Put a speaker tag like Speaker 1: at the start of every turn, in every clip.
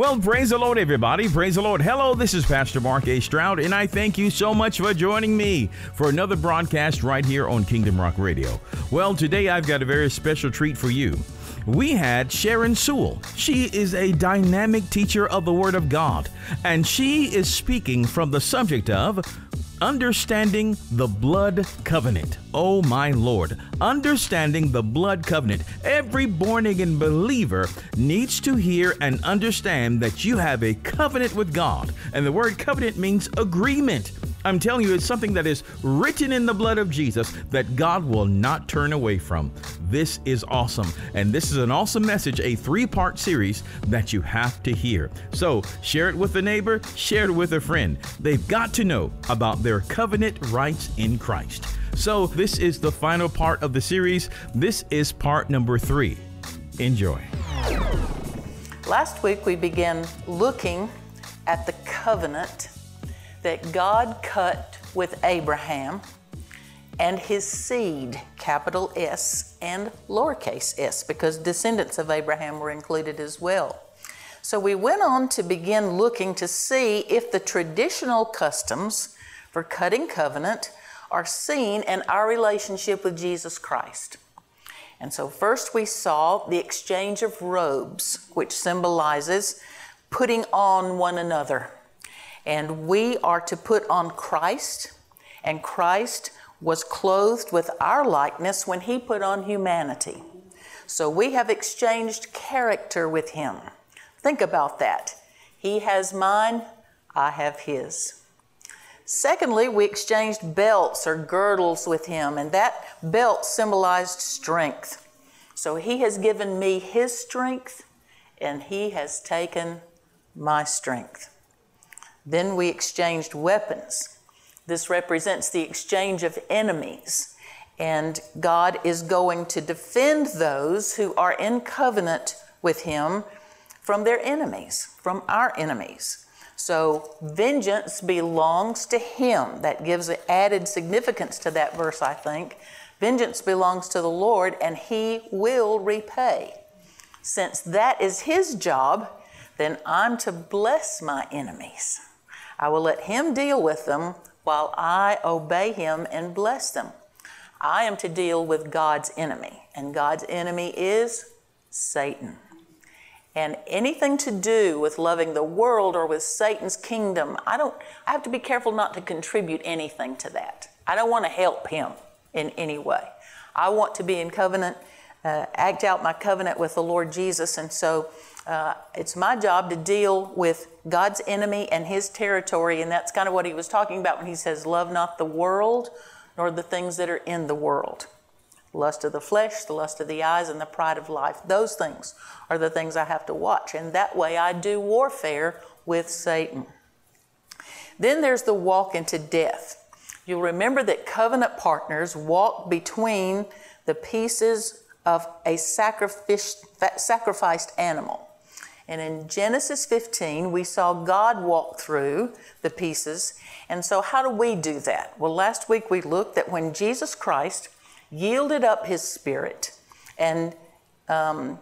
Speaker 1: Well, praise the Lord, everybody. Praise the Lord. Hello, this is Pastor Mark A. Stroud, and I thank you so much for joining me for another broadcast right here on Kingdom Rock Radio. Well, today I've got a very special treat for you. We had Sharon Sewell. She is a dynamic teacher of the Word of God, and she is speaking from the subject of Understanding the Blood Covenant. Oh my Lord. Understanding the Blood Covenant. Every born again believer needs to hear and understand that you have a covenant with God. And the word covenant means agreement. I'm telling you, it's something that is written in the blood of Jesus that God will not turn away from. This is awesome. And this is an awesome message, a three part series that you have to hear. So share it with a neighbor, share it with a friend. They've got to know about their covenant rights in Christ. So this is the final part of the series. This is part number three. Enjoy.
Speaker 2: Last week we began looking at the covenant that God cut with Abraham and his seed, capital S and lowercase s, because descendants of Abraham were included as well. So we went on to begin looking to see if the traditional customs for cutting covenant are seen in our relationship with Jesus Christ. And so, first we saw the exchange of robes, which symbolizes putting on one another. And we are to put on Christ, and Christ was clothed with our likeness when he put on humanity. So we have exchanged character with him. Think about that. He has mine, I have his. Secondly, we exchanged belts or girdles with him, and that belt symbolized strength. So he has given me his strength, and he has taken my strength. Then we exchanged weapons. This represents the exchange of enemies. And God is going to defend those who are in covenant with Him from their enemies, from our enemies. So vengeance belongs to Him. That gives added significance to that verse, I think. Vengeance belongs to the Lord, and He will repay. Since that is His job, then I'm to bless my enemies. I will let him deal with them while I obey him and bless them. I am to deal with God's enemy, and God's enemy is Satan. And anything to do with loving the world or with Satan's kingdom, I don't I have to be careful not to contribute anything to that. I don't want to help him in any way. I want to be in covenant, uh, act out my covenant with the Lord Jesus, and so uh, it's my job to deal with God's enemy and his territory, and that's kind of what he was talking about when he says, Love not the world, nor the things that are in the world. Lust of the flesh, the lust of the eyes, and the pride of life. Those things are the things I have to watch, and that way I do warfare with Satan. Then there's the walk into death. You'll remember that covenant partners walk between the pieces of a sacrificed animal. And in Genesis 15, we saw God walk through the pieces. And so, how do we do that? Well, last week we looked at when Jesus Christ yielded up his spirit and um,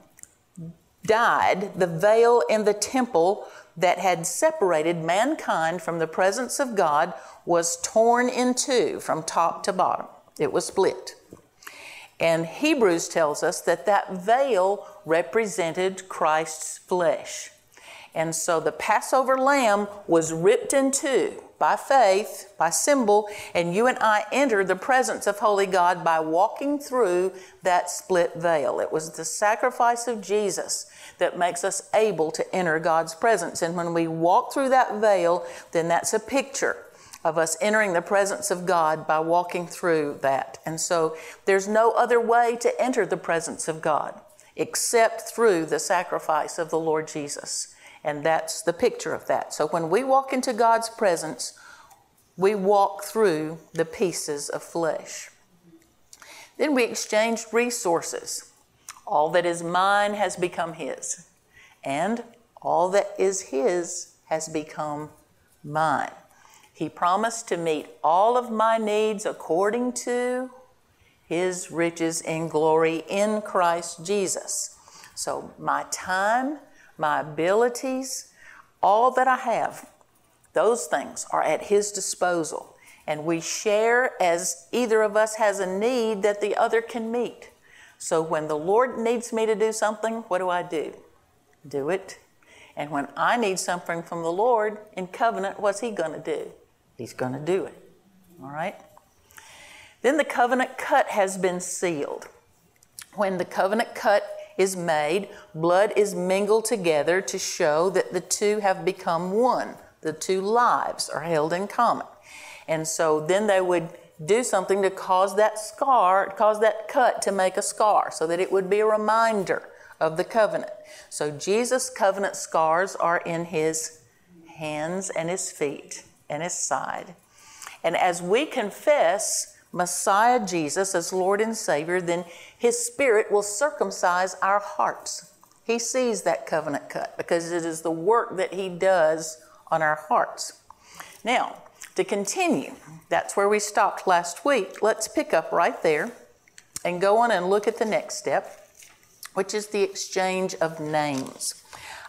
Speaker 2: died, the veil in the temple that had separated mankind from the presence of God was torn in two from top to bottom. It was split. And Hebrews tells us that that veil represented Christ's flesh. And so the Passover lamb was ripped in two by faith, by symbol, and you and I enter the presence of Holy God by walking through that split veil. It was the sacrifice of Jesus that makes us able to enter God's presence. And when we walk through that veil, then that's a picture of us entering the presence of God by walking through that. And so there's no other way to enter the presence of God except through the sacrifice of the Lord Jesus. And that's the picture of that. So when we walk into God's presence, we walk through the pieces of flesh. Then we exchange resources. All that is mine has become His, and all that is His has become mine. He promised to meet all of my needs according to his riches in glory in Christ Jesus. So, my time, my abilities, all that I have, those things are at His disposal. And we share as either of us has a need that the other can meet. So when the Lord needs me to do something, what do I do? Do it. And when I need something from the Lord in covenant, what's He going to do? He's going to do it. All right? Then the covenant cut has been sealed. When the covenant cut is made, blood is mingled together to show that the two have become one. The two lives are held in common. And so then they would do something to cause that scar, cause that cut to make a scar, so that it would be a reminder of the covenant. So Jesus' covenant scars are in his hands and his feet and his side. And as we confess Messiah Jesus as Lord and Savior, then His Spirit will circumcise our hearts. He sees that covenant cut because it is the work that He does on our hearts. Now, to continue, that's where we stopped last week. Let's pick up right there and go on and look at the next step, which is the exchange of names.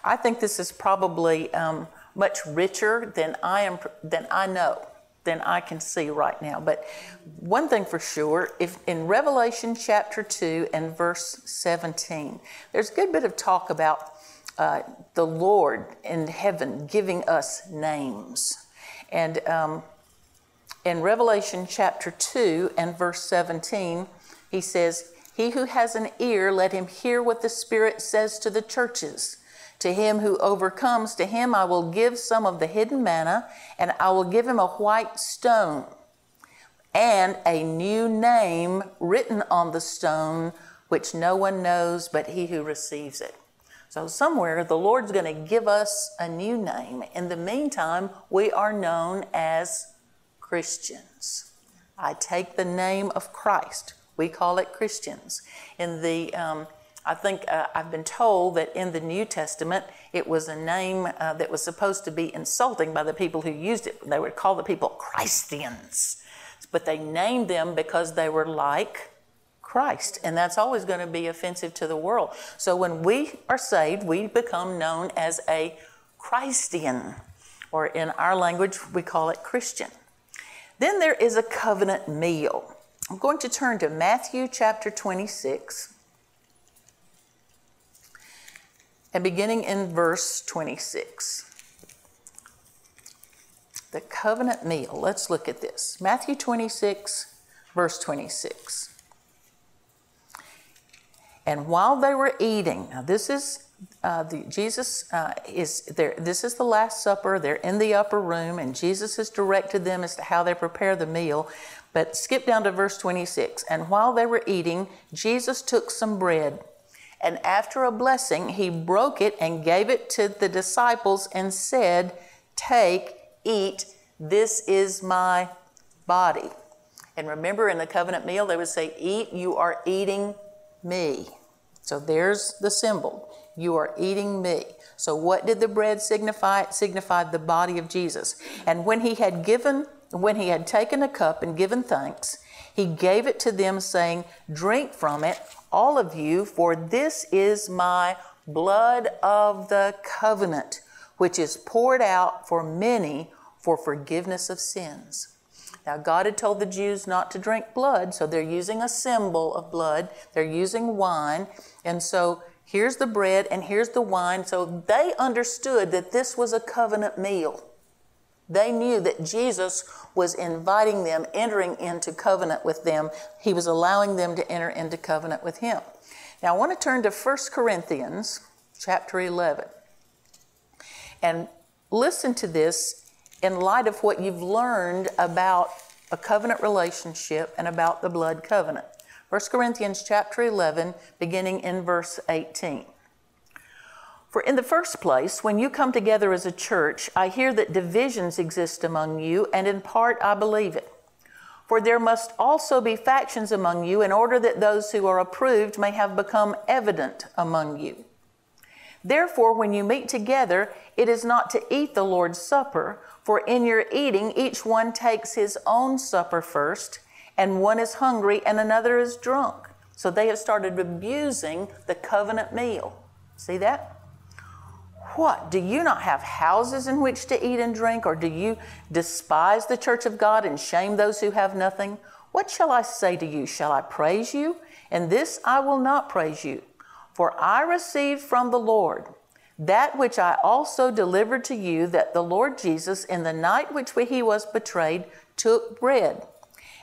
Speaker 2: I think this is probably um, much richer than I am than I know than I can see right now. But one thing for sure, if in Revelation chapter 2 and verse 17, there's a good bit of talk about uh, the Lord in heaven giving us names. And um, in Revelation chapter 2 and verse 17, he says, He who has an ear, let him hear what the Spirit says to the churches. To him who overcomes, to him I will give some of the hidden manna, and I will give him a white stone and a new name written on the stone, which no one knows but he who receives it. So, somewhere the Lord's going to give us a new name. In the meantime, we are known as Christians. I take the name of Christ. We call it Christians. In the um, I think uh, I've been told that in the New Testament it was a name uh, that was supposed to be insulting by the people who used it. They would call the people Christians, but they named them because they were like Christ, and that's always going to be offensive to the world. So when we are saved, we become known as a Christian, or in our language, we call it Christian. Then there is a covenant meal. I'm going to turn to Matthew chapter 26. And beginning in verse 26. The covenant meal. Let's look at this. Matthew 26, verse 26. And while they were eating, now this is uh, the, Jesus uh, is there. This is the Last Supper. They're in the upper room, and Jesus has directed them as to how they prepare the meal. But skip down to verse 26. And while they were eating, Jesus took some bread and after a blessing, he broke it and gave it to the disciples and said, Take, eat, this is my body. And remember in the covenant meal, they would say, Eat, you are eating me. So there's the symbol. You are eating me. So what did the bread signify? It signified the body of Jesus. And when he had given, when he had taken a cup and given thanks, he gave it to them, saying, Drink from it, all of you, for this is my blood of the covenant, which is poured out for many for forgiveness of sins. Now, God had told the Jews not to drink blood, so they're using a symbol of blood. They're using wine. And so here's the bread and here's the wine. So they understood that this was a covenant meal. They knew that Jesus was inviting them, entering into covenant with them. He was allowing them to enter into covenant with Him. Now, I want to turn to 1 Corinthians chapter 11 and listen to this in light of what you've learned about a covenant relationship and about the blood covenant. 1 Corinthians chapter 11, beginning in verse 18. For in the first place, when you come together as a church, I hear that divisions exist among you, and in part I believe it. For there must also be factions among you, in order that those who are approved may have become evident among you. Therefore, when you meet together, it is not to eat the Lord's Supper, for in your eating, each one takes his own supper first, and one is hungry and another is drunk. So they have started abusing the covenant meal. See that? What? Do you not have houses in which to eat and drink? Or do you despise the church of God and shame those who have nothing? What shall I say to you? Shall I praise you? And this I will not praise you. For I received from the Lord that which I also delivered to you, that the Lord Jesus, in the night which he was betrayed, took bread.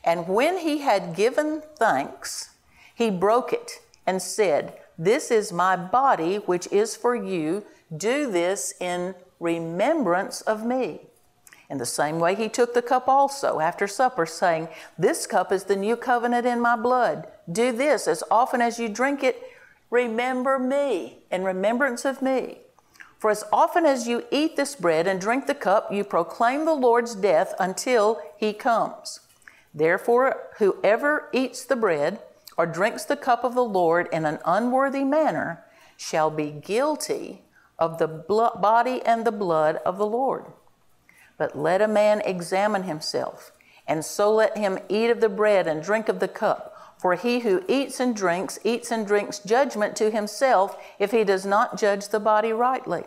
Speaker 2: And when he had given thanks, he broke it and said, This is my body, which is for you. Do this in remembrance of me. In the same way, he took the cup also after supper, saying, This cup is the new covenant in my blood. Do this as often as you drink it. Remember me, in remembrance of me. For as often as you eat this bread and drink the cup, you proclaim the Lord's death until he comes. Therefore, whoever eats the bread or drinks the cup of the Lord in an unworthy manner shall be guilty of the body and the blood of the Lord. But let a man examine himself, and so let him eat of the bread and drink of the cup. For he who eats and drinks, eats and drinks judgment to himself if he does not judge the body rightly.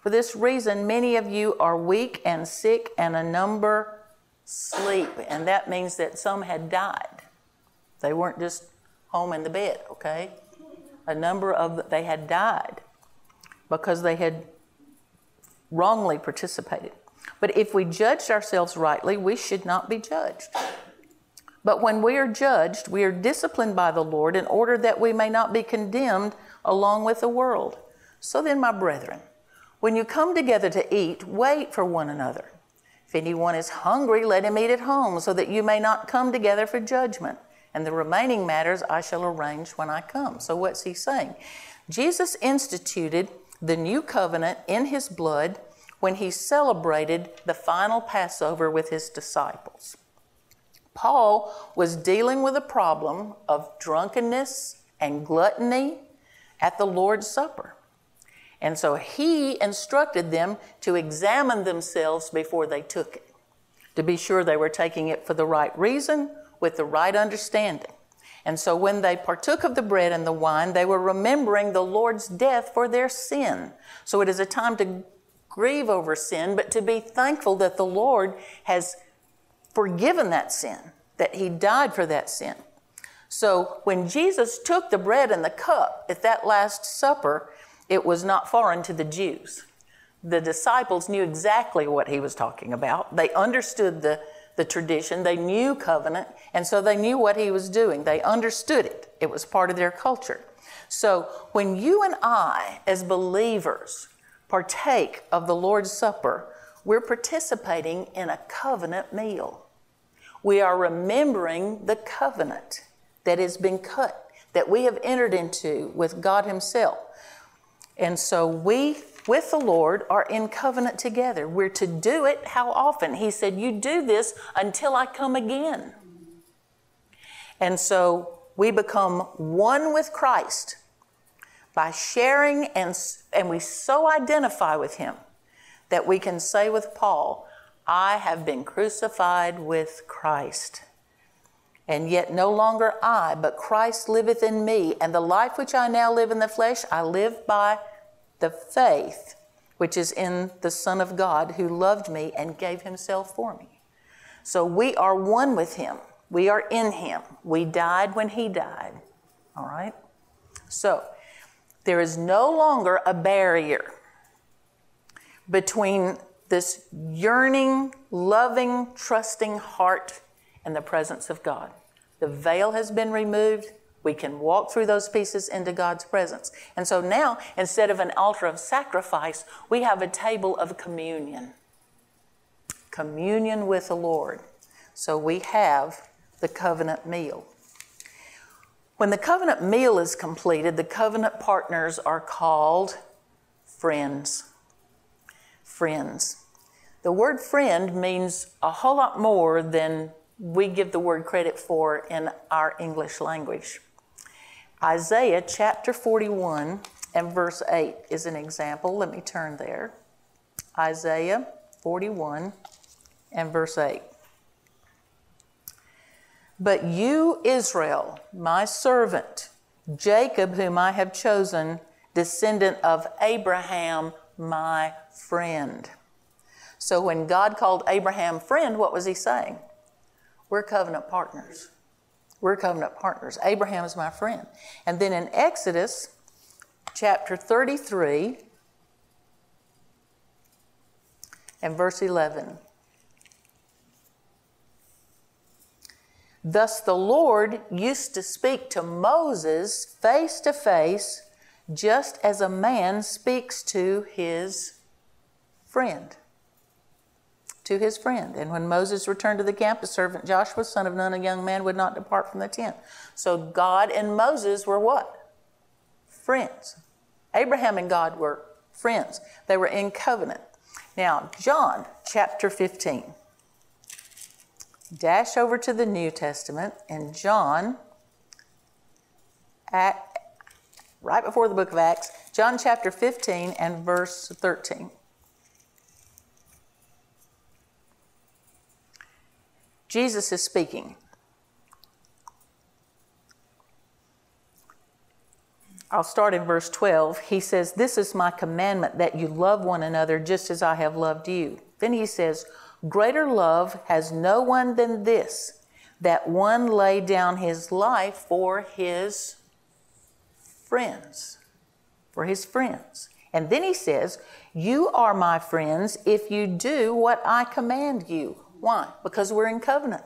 Speaker 2: For this reason, many of you are weak and sick, and a number sleep. And that means that some had died. They weren't just home in the bed, okay? A number of they had died because they had wrongly participated. But if we judged ourselves rightly, we should not be judged. But when we are judged, we are disciplined by the Lord in order that we may not be condemned along with the world. So then, my brethren, when you come together to eat, wait for one another. If anyone is hungry, let him eat at home, so that you may not come together for judgment. And the remaining matters I shall arrange when I come. So, what's he saying? Jesus instituted the new covenant in his blood when he celebrated the final Passover with his disciples. Paul was dealing with a problem of drunkenness and gluttony at the Lord's Supper. And so he instructed them to examine themselves before they took it, to be sure they were taking it for the right reason, with the right understanding. And so when they partook of the bread and the wine, they were remembering the Lord's death for their sin. So it is a time to grieve over sin, but to be thankful that the Lord has forgiven that sin, that He died for that sin. So when Jesus took the bread and the cup at that Last Supper, it was not foreign to the Jews. The disciples knew exactly what He was talking about, they understood the, the tradition, they knew covenant, and so they knew what He was doing. They understood it, it was part of their culture. So when you and I, as believers, partake of the Lord's Supper, we're participating in a covenant meal. We are remembering the covenant that has been cut, that we have entered into with God Himself. And so we, with the Lord, are in covenant together. We're to do it how often? He said, You do this until I come again. And so we become one with Christ by sharing, and, and we so identify with Him that we can say with Paul, I have been crucified with Christ. And yet no longer I, but Christ liveth in me. And the life which I now live in the flesh, I live by the faith which is in the Son of God who loved me and gave himself for me. So we are one with him. We are in him. We died when he died. All right? So there is no longer a barrier between this yearning, loving, trusting heart and the presence of God. The veil has been removed. We can walk through those pieces into God's presence. And so now, instead of an altar of sacrifice, we have a table of communion. Communion with the Lord. So we have the covenant meal. When the covenant meal is completed, the covenant partners are called friends. Friends. The word friend means a whole lot more than we give the word credit for in our English language. Isaiah chapter 41 and verse 8 is an example. Let me turn there. Isaiah 41 and verse 8. But you, Israel, my servant, Jacob, whom I have chosen, descendant of Abraham, my friend. So when God called Abraham friend, what was he saying? We're covenant partners. We're covenant partners. Abraham is my friend. And then in Exodus chapter 33 and verse 11. Thus the Lord used to speak to Moses face to face, just as a man speaks to his friend. To his friend. And when Moses returned to the camp, the servant Joshua, son of Nun, a young man, would not depart from the tent. So God and Moses were what? Friends. Abraham and God were friends, they were in covenant. Now, John chapter 15 dash over to the New Testament and John, at, right before the book of Acts, John chapter 15 and verse 13. Jesus is speaking. I'll start in verse 12. He says, This is my commandment that you love one another just as I have loved you. Then he says, Greater love has no one than this, that one lay down his life for his friends. For his friends. And then he says, You are my friends if you do what I command you. Why? Because we're in covenant.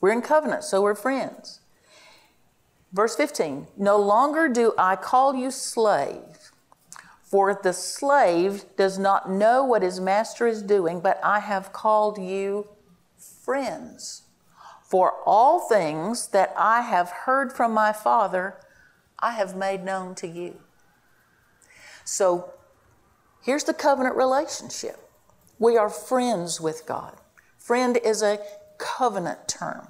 Speaker 2: We're in covenant, so we're friends. Verse 15 No longer do I call you slave for the slave does not know what his master is doing, but I have called you friends. For all things that I have heard from my Father, I have made known to you. So here's the covenant relationship we are friends with God. Friend is a covenant term.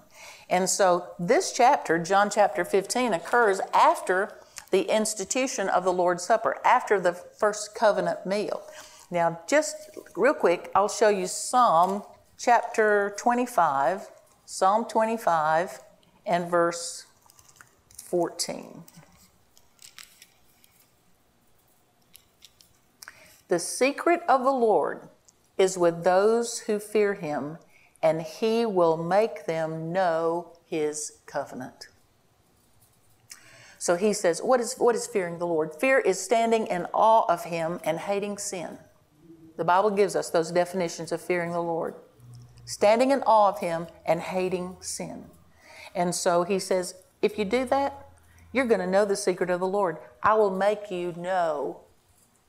Speaker 2: And so this chapter, John chapter 15, occurs after the institution of the Lord's Supper after the first covenant meal. Now, just real quick, I'll show you Psalm chapter 25, Psalm 25 and verse 14. The secret of the Lord is with those who fear him, and he will make them know his covenant. So he says, what is, what is fearing the Lord? Fear is standing in awe of him and hating sin. The Bible gives us those definitions of fearing the Lord standing in awe of him and hating sin. And so he says, if you do that, you're going to know the secret of the Lord. I will make you know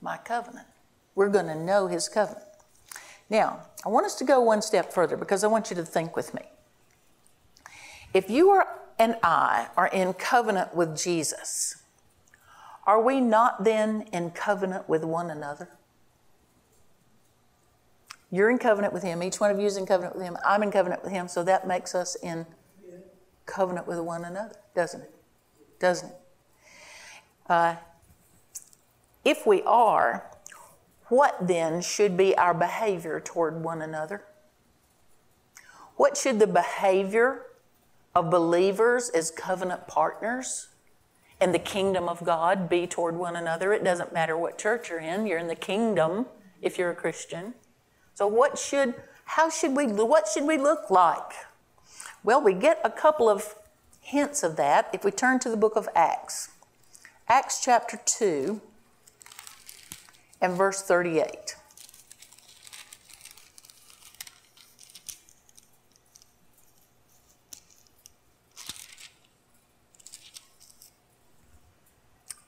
Speaker 2: my covenant. We're going to know his covenant. Now, I want us to go one step further because I want you to think with me. If you are and I are in covenant with Jesus, are we not then in covenant with one another? You're in covenant with Him. Each one of you is in covenant with Him. I'm in covenant with Him. So that makes us in covenant with one another, doesn't it? Doesn't it? Uh, if we are, what then should be our behavior toward one another? What should the behavior of believers as covenant partners in the kingdom of God be toward one another. It doesn't matter what church you're in, you're in the kingdom if you're a Christian. So what should how should we what should we look like? Well, we get a couple of hints of that if we turn to the book of Acts. Acts chapter 2 and verse 38.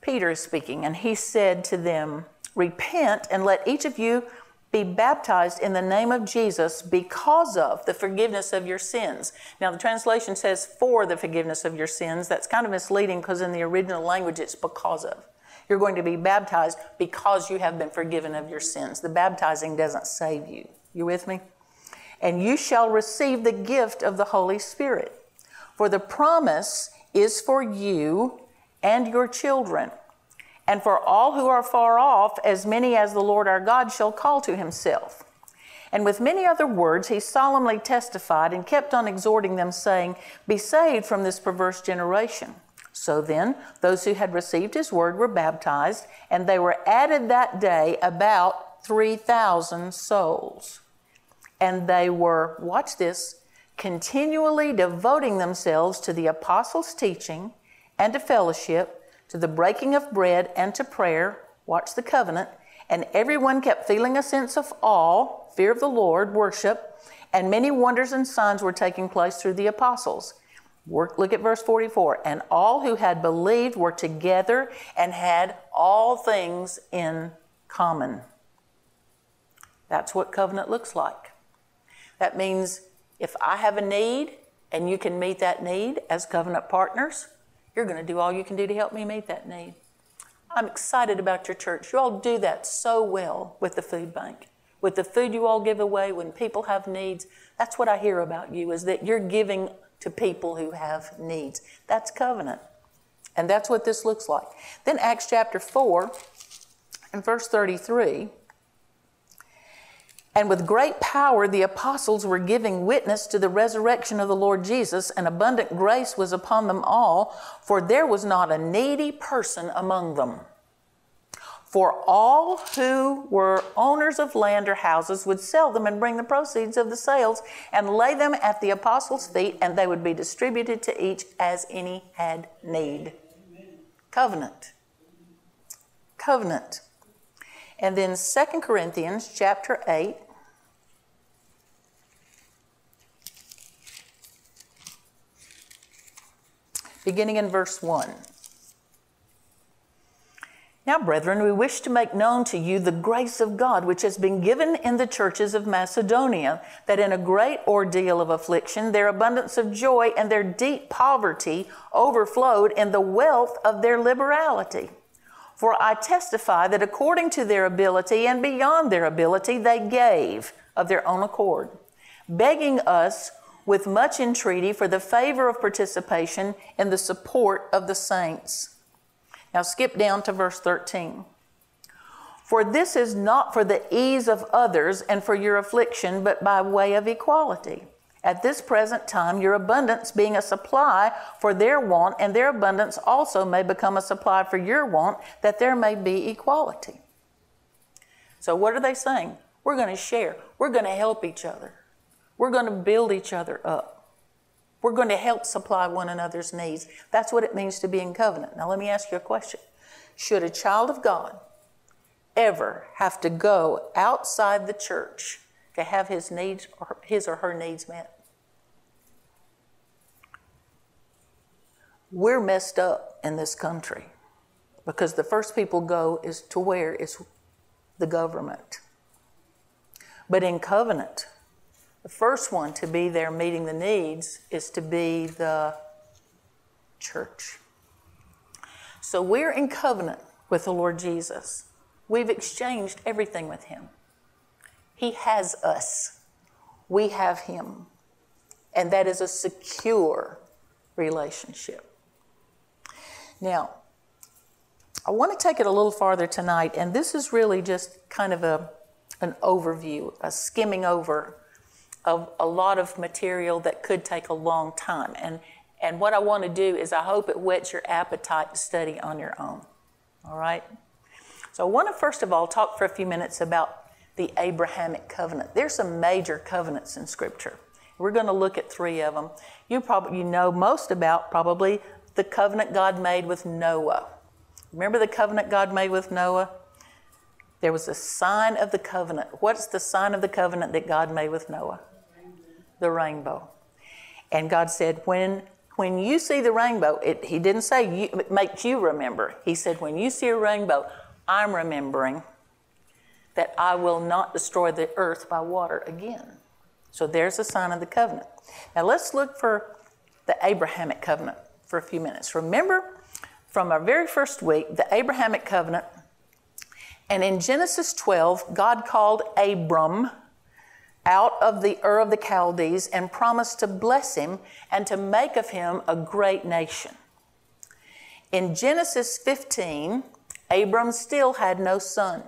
Speaker 2: Peter is speaking, and he said to them, Repent and let each of you be baptized in the name of Jesus because of the forgiveness of your sins. Now, the translation says for the forgiveness of your sins. That's kind of misleading because in the original language it's because of. You're going to be baptized because you have been forgiven of your sins. The baptizing doesn't save you. You with me? And you shall receive the gift of the Holy Spirit. For the promise is for you and your children, and for all who are far off, as many as the Lord our God shall call to himself. And with many other words, he solemnly testified and kept on exhorting them, saying, Be saved from this perverse generation. So then, those who had received his word were baptized, and they were added that day about 3,000 souls. And they were, watch this, continually devoting themselves to the apostles' teaching and to fellowship, to the breaking of bread and to prayer. Watch the covenant. And everyone kept feeling a sense of awe, fear of the Lord, worship, and many wonders and signs were taking place through the apostles. Work, look at verse 44. And all who had believed were together and had all things in common. That's what covenant looks like. That means if I have a need and you can meet that need as covenant partners, you're going to do all you can do to help me meet that need. I'm excited about your church. You all do that so well with the food bank. With the food you all give away when people have needs, that's what I hear about you is that you're giving to people who have needs. That's covenant. And that's what this looks like. Then Acts chapter 4 and verse 33. And with great power the apostles were giving witness to the resurrection of the Lord Jesus, and abundant grace was upon them all, for there was not a needy person among them. For all who were owners of land or houses would sell them and bring the proceeds of the sales and lay them at the apostles' feet, and they would be distributed to each as any had need. Covenant. Covenant. And then 2 Corinthians chapter 8. Beginning in verse 1. Now, brethren, we wish to make known to you the grace of God which has been given in the churches of Macedonia, that in a great ordeal of affliction, their abundance of joy and their deep poverty overflowed in the wealth of their liberality. For I testify that according to their ability and beyond their ability, they gave of their own accord, begging us with much entreaty for the favor of participation in the support of the saints. Now skip down to verse 13. For this is not for the ease of others and for your affliction, but by way of equality. At this present time, your abundance being a supply for their want, and their abundance also may become a supply for your want, that there may be equality. So, what are they saying? We're going to share, we're going to help each other, we're going to build each other up. We're going to help supply one another's needs. That's what it means to be in covenant. Now, let me ask you a question Should a child of God ever have to go outside the church to have his needs or his or her needs met? We're messed up in this country because the first people go is to where is the government. But in covenant, the first one to be there meeting the needs is to be the church. So we're in covenant with the Lord Jesus. We've exchanged everything with Him. He has us, we have Him. And that is a secure relationship. Now, I want to take it a little farther tonight, and this is really just kind of a, an overview, a skimming over of a lot of material that could take a long time. And, and what I want to do is I hope it whets your appetite to study on your own. All right? So I want to first of all talk for a few minutes about the Abrahamic covenant. There's some major covenants in Scripture. We're going to look at three of them. You probably you know most about probably the covenant God made with Noah. Remember the covenant God made with Noah? There was a sign of the covenant. What's the sign of the covenant that God made with Noah? The rainbow. And God said, when, when you see the rainbow, it, He didn't say you, it makes you remember. He said, when you see a rainbow, I'm remembering that I will not destroy the earth by water again. So there's a sign of the covenant. Now let's look for the Abrahamic covenant for a few minutes. Remember from our very first week, the Abrahamic covenant. And in Genesis 12, God called Abram out of the Ur of the Chaldees and promised to bless him and to make of him a great nation. In Genesis 15, Abram still had no son.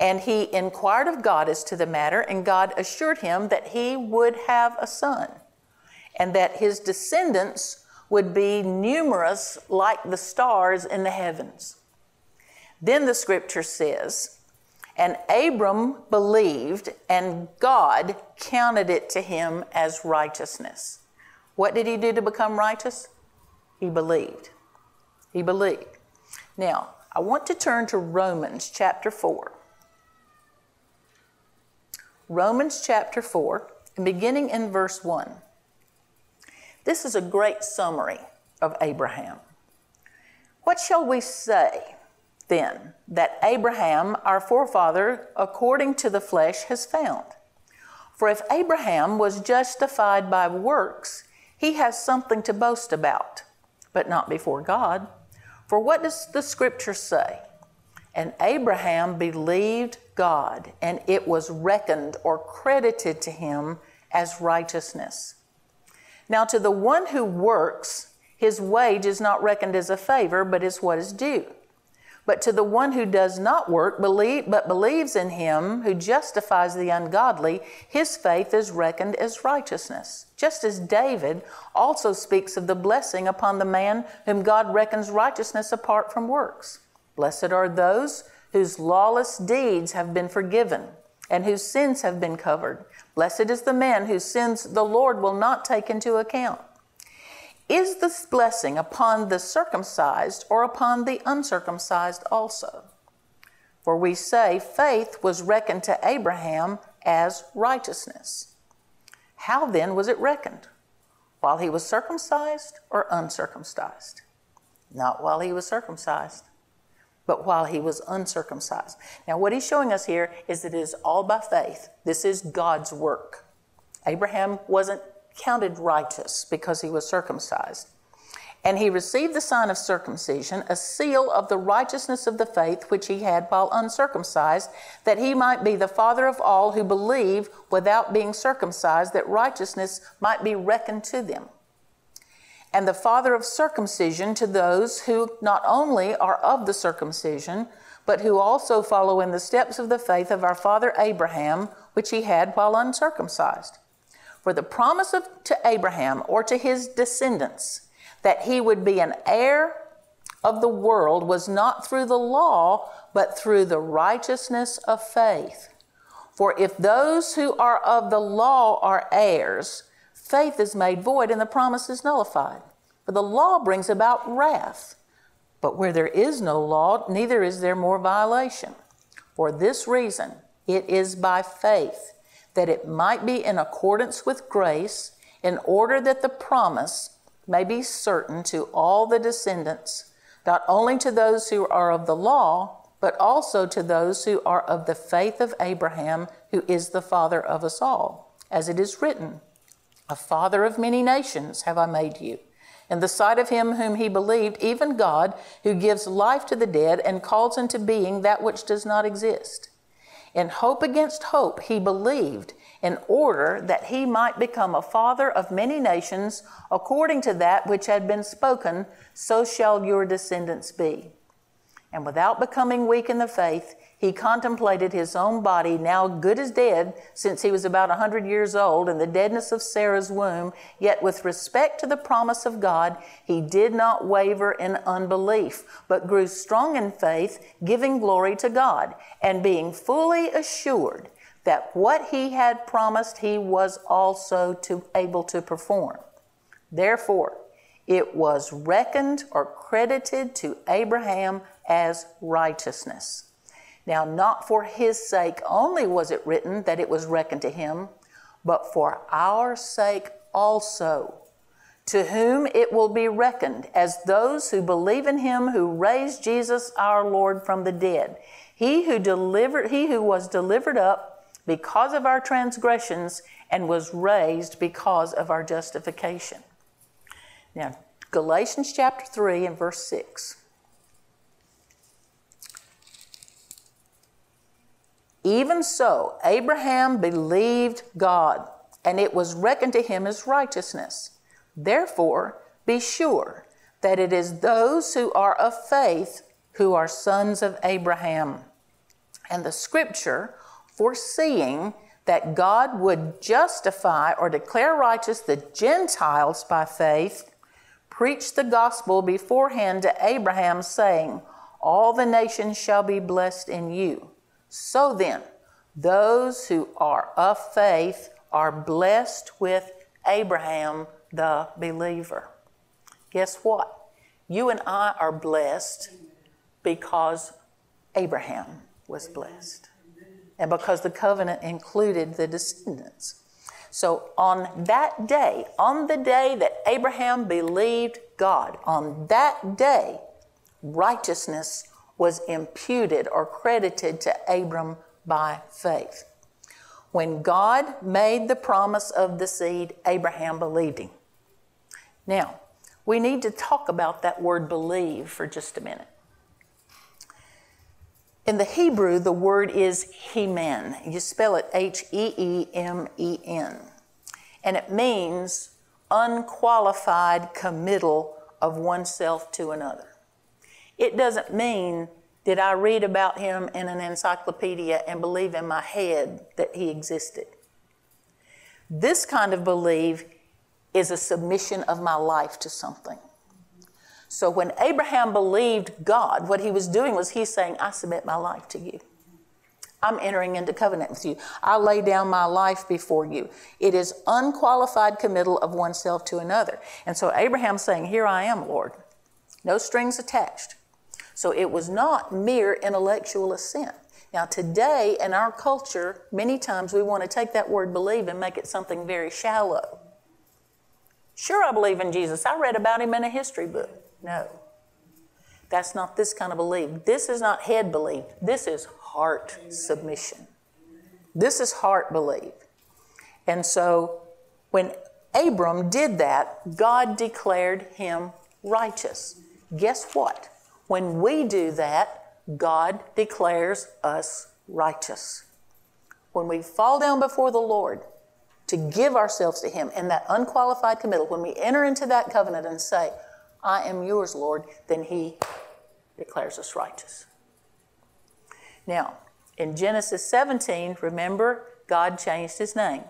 Speaker 2: And he inquired of God as to the matter, and God assured him that he would have a son, and that his descendants would be numerous like the stars in the heavens. Then the scripture says, and Abram believed, and God counted it to him as righteousness. What did he do to become righteous? He believed. He believed. Now, I want to turn to Romans chapter 4. Romans chapter 4, and beginning in verse 1. This is a great summary of Abraham. What shall we say then that Abraham, our forefather, according to the flesh, has found? For if Abraham was justified by works, he has something to boast about, but not before God. For what does the scripture say? And Abraham believed God, and it was reckoned or credited to him as righteousness. Now, to the one who works, his wage is not reckoned as a favor, but is what is due. But to the one who does not work, believe, but believes in him who justifies the ungodly, his faith is reckoned as righteousness. Just as David also speaks of the blessing upon the man whom God reckons righteousness apart from works. Blessed are those whose lawless deeds have been forgiven and whose sins have been covered. Blessed is the man whose sins the Lord will not take into account. Is this blessing upon the circumcised or upon the uncircumcised also? For we say faith was reckoned to Abraham as righteousness. How then was it reckoned? While he was circumcised or uncircumcised? Not while he was circumcised, but while he was uncircumcised. Now, what he's showing us here is that it is all by faith. This is God's work. Abraham wasn't counted righteous because he was circumcised. And he received the sign of circumcision, a seal of the righteousness of the faith which he had while uncircumcised, that he might be the father of all who believe without being circumcised, that righteousness might be reckoned to them and the father of circumcision to those who not only are of the circumcision, but who also follow in the steps of the faith of our father Abraham, which he had while uncircumcised. For the promise of, to Abraham or to his descendants that he would be an heir of the world was not through the law, but through the righteousness of faith. For if those who are of the law are heirs, faith is made void and the promise is nullified. For the law brings about wrath. But where there is no law, neither is there more violation. For this reason, it is by faith that it might be in accordance with grace, in order that the promise may be certain to all the descendants, not only to those who are of the law, but also to those who are of the faith of Abraham, who is the father of us all. As it is written, a father of many nations have I made you, in the sight of him whom he believed, even God, who gives life to the dead and calls into being that which does not exist. In hope against hope, he believed, in order that he might become a father of many nations, according to that which had been spoken, so shall your descendants be. And without becoming weak in the faith, he contemplated his own body, now good as dead, since he was about a hundred years old, in the deadness of Sarah's womb. Yet, with respect to the promise of God, he did not waver in unbelief, but grew strong in faith, giving glory to God, and being fully assured that what he had promised he was also to, able to perform. Therefore, it was reckoned or credited to Abraham as righteousness. Now, not for his sake only was it written that it was reckoned to him, but for our sake also, to whom it will be reckoned as those who believe in him who raised Jesus our Lord from the dead. He who delivered he who was delivered up because of our transgressions and was raised because of our justification. Now, Galatians chapter 3 and verse 6. Even so, Abraham believed God, and it was reckoned to him as righteousness. Therefore, be sure that it is those who are of faith who are sons of Abraham. And the scripture, foreseeing that God would justify or declare righteous the Gentiles by faith, preached the gospel beforehand to Abraham, saying, All the nations shall be blessed in you. So then, those who are of faith are blessed with Abraham the believer. Guess what? You and I are blessed because Abraham was blessed and because the covenant included the descendants. So, on that day, on the day that Abraham believed God, on that day, righteousness was imputed or credited to Abram by faith. When God made the promise of the seed, Abraham believed him. Now, we need to talk about that word believe for just a minute. In the Hebrew, the word is hemen. You spell it H E E M E N. And it means unqualified committal of oneself to another. It doesn't mean, that I read about him in an encyclopedia and believe in my head that he existed? This kind of belief is a submission of my life to something. So when Abraham believed God, what he was doing was he's saying, I submit my life to you. I'm entering into covenant with you. I lay down my life before you. It is unqualified committal of oneself to another. And so Abraham's saying, Here I am, Lord. No strings attached. So it was not mere intellectual assent. Now, today in our culture, many times we want to take that word believe and make it something very shallow. Sure, I believe in Jesus. I read about him in a history book. No. That's not this kind of belief. This is not head belief. This is heart submission. This is heart belief. And so when Abram did that, God declared him righteous. Guess what? When we do that, God declares us righteous. When we fall down before the Lord, to give ourselves to Him in that unqualified committal, when we enter into that covenant and say, I am yours, Lord, then He declares us righteous. Now, in Genesis 17, remember, God changed His name.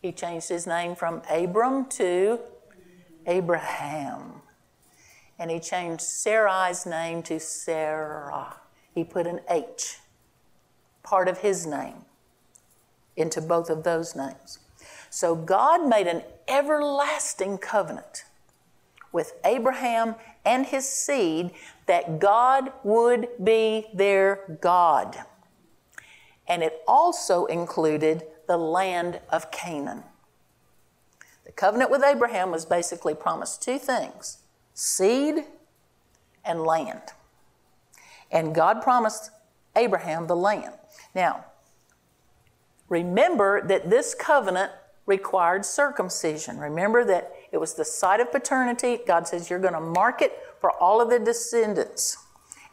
Speaker 2: He changed His name from Abram to Abraham. And He changed Sarai's name to Sarah. He put an H, part of His name, into both of those names. So God made an everlasting covenant with Abraham and his seed that God would be their God. And it also included the land of Canaan. The covenant with Abraham was basically promised two things seed and land. And God promised Abraham the land. Now, remember that this covenant required circumcision. Remember that it was the site of paternity. God says, You're going to mark it for all of the descendants.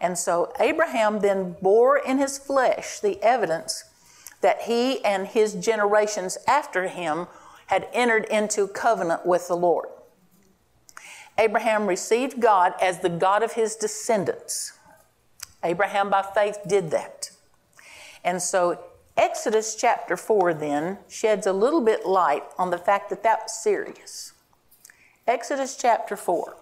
Speaker 2: And so Abraham then bore in his flesh the evidence that he and his generations after him had entered into covenant with the Lord. Abraham received God as the God of his descendants. Abraham, by faith, did that. And so Exodus chapter 4 then sheds a little bit light on the fact that that was serious. Exodus chapter 4.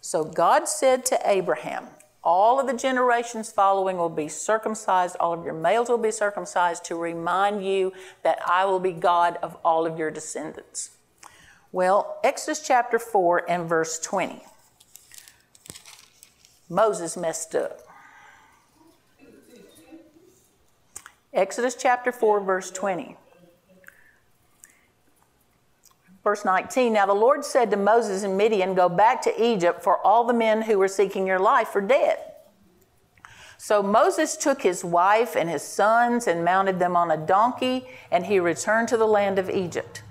Speaker 2: So God said to Abraham, All of the generations following will be circumcised, all of your males will be circumcised to remind you that I will be God of all of your descendants. Well, Exodus chapter 4 and verse 20. Moses messed up. Exodus chapter 4, verse 20. Verse 19 Now the Lord said to Moses and Midian, Go back to Egypt, for all the men who were seeking your life are dead. So Moses took his wife and his sons and mounted them on a donkey, and he returned to the land of Egypt.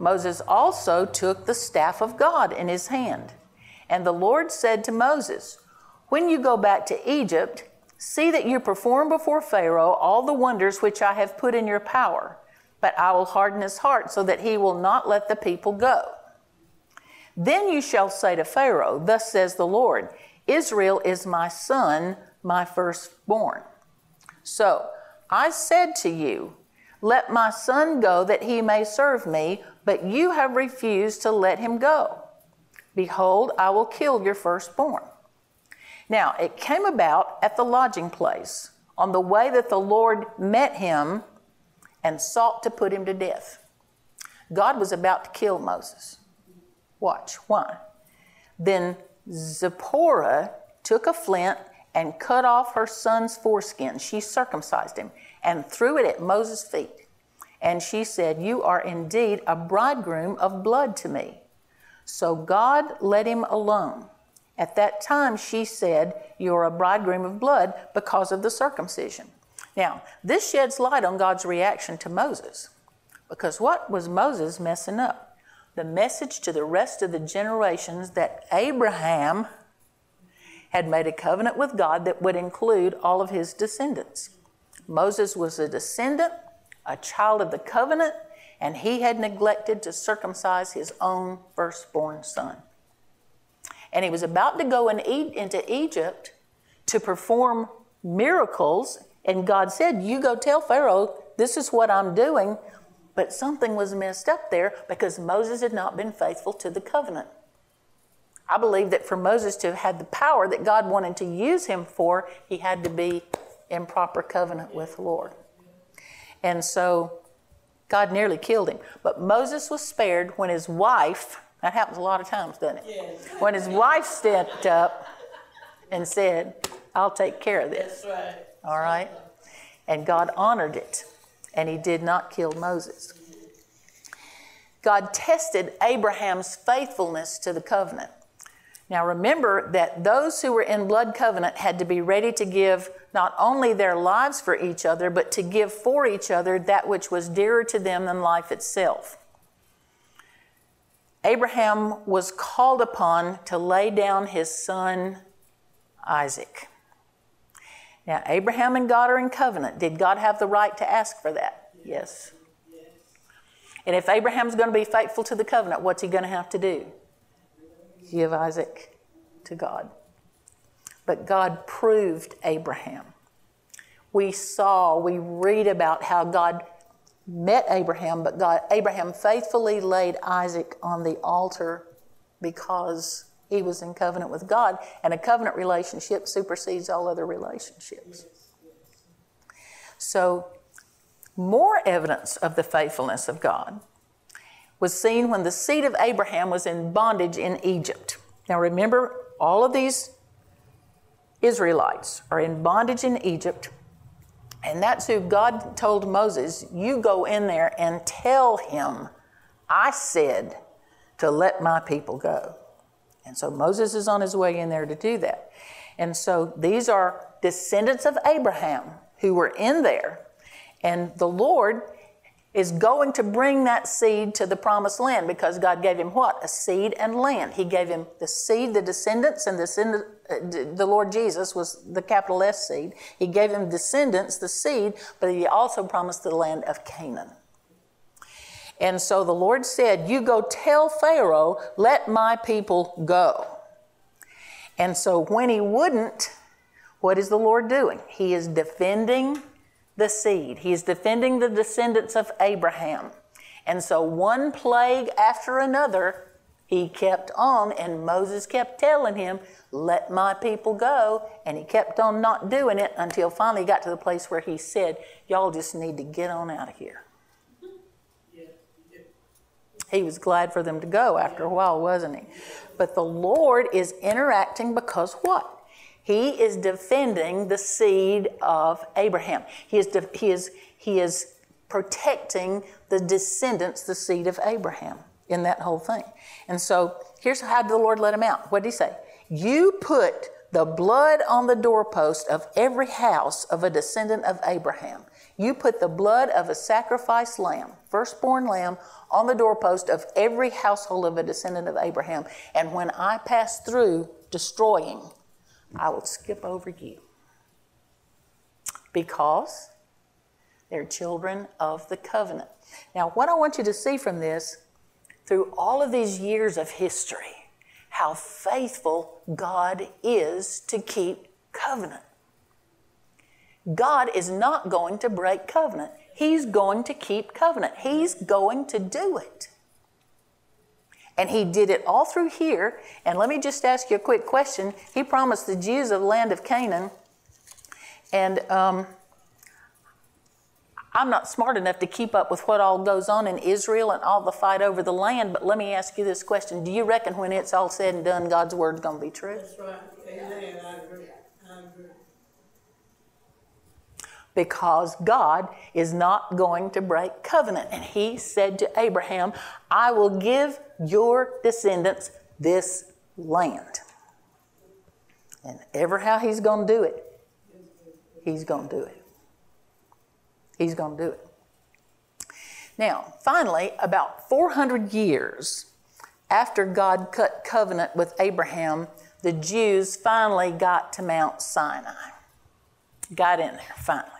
Speaker 2: Moses also took the staff of God in his hand. And the Lord said to Moses, When you go back to Egypt, See that you perform before Pharaoh all the wonders which I have put in your power, but I will harden his heart so that he will not let the people go. Then you shall say to Pharaoh, Thus says the Lord, Israel is my son, my firstborn. So I said to you, Let my son go that he may serve me, but you have refused to let him go. Behold, I will kill your firstborn. Now, it came about at the lodging place on the way that the Lord met him and sought to put him to death. God was about to kill Moses. Watch, why? Then Zipporah took a flint and cut off her son's foreskin. She circumcised him and threw it at Moses' feet. And she said, You are indeed a bridegroom of blood to me. So God let him alone. At that time, she said, You're a bridegroom of blood because of the circumcision. Now, this sheds light on God's reaction to Moses. Because what was Moses messing up? The message to the rest of the generations that Abraham had made a covenant with God that would include all of his descendants. Moses was a descendant, a child of the covenant, and he had neglected to circumcise his own firstborn son. And he was about to go in e- into Egypt to perform miracles, and God said, You go tell Pharaoh, this is what I'm doing. But something was messed up there because Moses had not been faithful to the covenant. I believe that for Moses to have had the power that God wanted to use him for, he had to be in proper covenant with the Lord. And so God nearly killed him. But Moses was spared when his wife, that happens a lot of times, doesn't it? Yes. When his wife stepped up and said, I'll take care of this. Right. All right? And God honored it, and he did not kill Moses. God tested Abraham's faithfulness to the covenant. Now remember that those who were in blood covenant had to be ready to give not only their lives for each other, but to give for each other that which was dearer to them than life itself. Abraham was called upon to lay down his son Isaac. Now, Abraham and God are in covenant. Did God have the right to ask for that? Yes. And if Abraham's going to be faithful to the covenant, what's he going to have to do? give Isaac to God. But God proved Abraham. We saw, we read about how God met Abraham, but God, Abraham faithfully laid Isaac on the altar because he was in covenant with God, and a covenant relationship supersedes all other relationships. So, more evidence of the faithfulness of God was seen when the seed of Abraham was in bondage in Egypt. Now remember, all of these Israelites are in bondage in Egypt, and that's who God told Moses, You go in there and tell him, I said to let my people go. And so Moses is on his way in there to do that. And so these are descendants of Abraham who were in there. And the Lord is going to bring that seed to the promised land because God gave him what? A seed and land. He gave him the seed, the descendants, and the, uh, the Lord Jesus was the capital S seed. He gave him descendants, the seed, but he also promised the land of Canaan. And so the Lord said, You go tell Pharaoh, let my people go. And so when he wouldn't, what is the Lord doing? He is defending the seed. He's defending the descendants of Abraham. And so, one plague after another, he kept on, and Moses kept telling him, Let my people go. And he kept on not doing it until finally he got to the place where he said, Y'all just need to get on out of here. He was glad for them to go after a while, wasn't he? But the Lord is interacting because what? He is defending the seed of Abraham. He is, de- he is, he is protecting the descendants, the seed of Abraham, in that whole thing. And so here's how the Lord let him out. What did he say? You put the blood on the doorpost of every house of a descendant of Abraham. You put the blood of a sacrificed lamb, firstborn lamb, on the doorpost of every household of a descendant of Abraham. And when I pass through destroying I will skip over you because they're children of the covenant. Now, what I want you to see from this, through all of these years of history, how faithful God is to keep covenant. God is not going to break covenant. He's going to keep covenant. He's going to do it. And he did it all through here. And let me just ask you a quick question. He promised the Jews of the land of Canaan. And um, I'm not smart enough to keep up with what all goes on in Israel and all the fight over the land, but let me ask you this question. Do you reckon when it's all said and done, God's word's going to be true?
Speaker 3: That's right. Amen. I agree. I agree.
Speaker 2: because God is not going to break covenant. And he said to Abraham, I will give your descendants this land. And ever how he's going to do it, he's going to do it. He's going to do it. Now, finally, about 400 years after God cut covenant with Abraham, the Jews finally got to Mount Sinai. Got in there, finally.